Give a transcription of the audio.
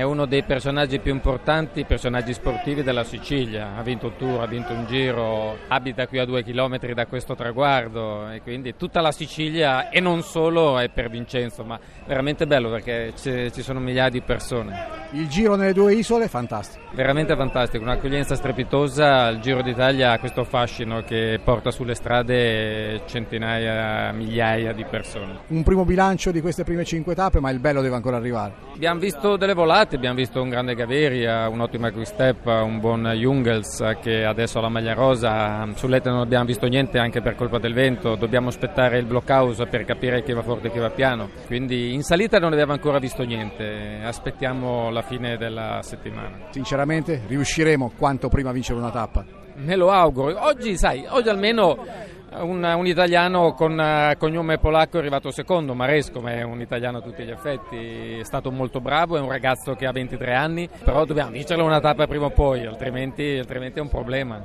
è uno dei personaggi più importanti, personaggi sportivi della Sicilia. Ha vinto un tour, ha vinto un giro, abita qui a due chilometri da questo traguardo e quindi tutta la Sicilia e non solo è per Vincenzo, ma veramente bello perché ci sono migliaia di persone. Il giro nelle due isole, fantastico. Veramente fantastico, un'accoglienza strepitosa. Il Giro d'Italia ha questo fascino che porta sulle strade centinaia, migliaia di persone. Un primo bilancio di queste prime cinque tappe, ma il bello deve ancora arrivare. Abbiamo visto delle volate, abbiamo visto un grande Gaveria, un'ottima quick step, un buon Jungels che adesso ha la maglia rosa. Sull'Etna non abbiamo visto niente anche per colpa del vento, dobbiamo aspettare il blockhouse per capire chi va forte e chi va piano. Quindi in salita non abbiamo ancora visto niente, aspettiamo la fine della settimana. Sinceramente riusciremo quanto prima a vincere una tappa? Me lo auguro. Oggi, sai, oggi almeno un, un, italiano con uh, cognome polacco è arrivato secondo, Maresco, ma è un italiano a tutti gli effetti, è stato molto bravo, è un ragazzo che ha 23 anni, però dobbiamo vincerlo una tappa prima o poi, altrimenti, altrimenti è un problema.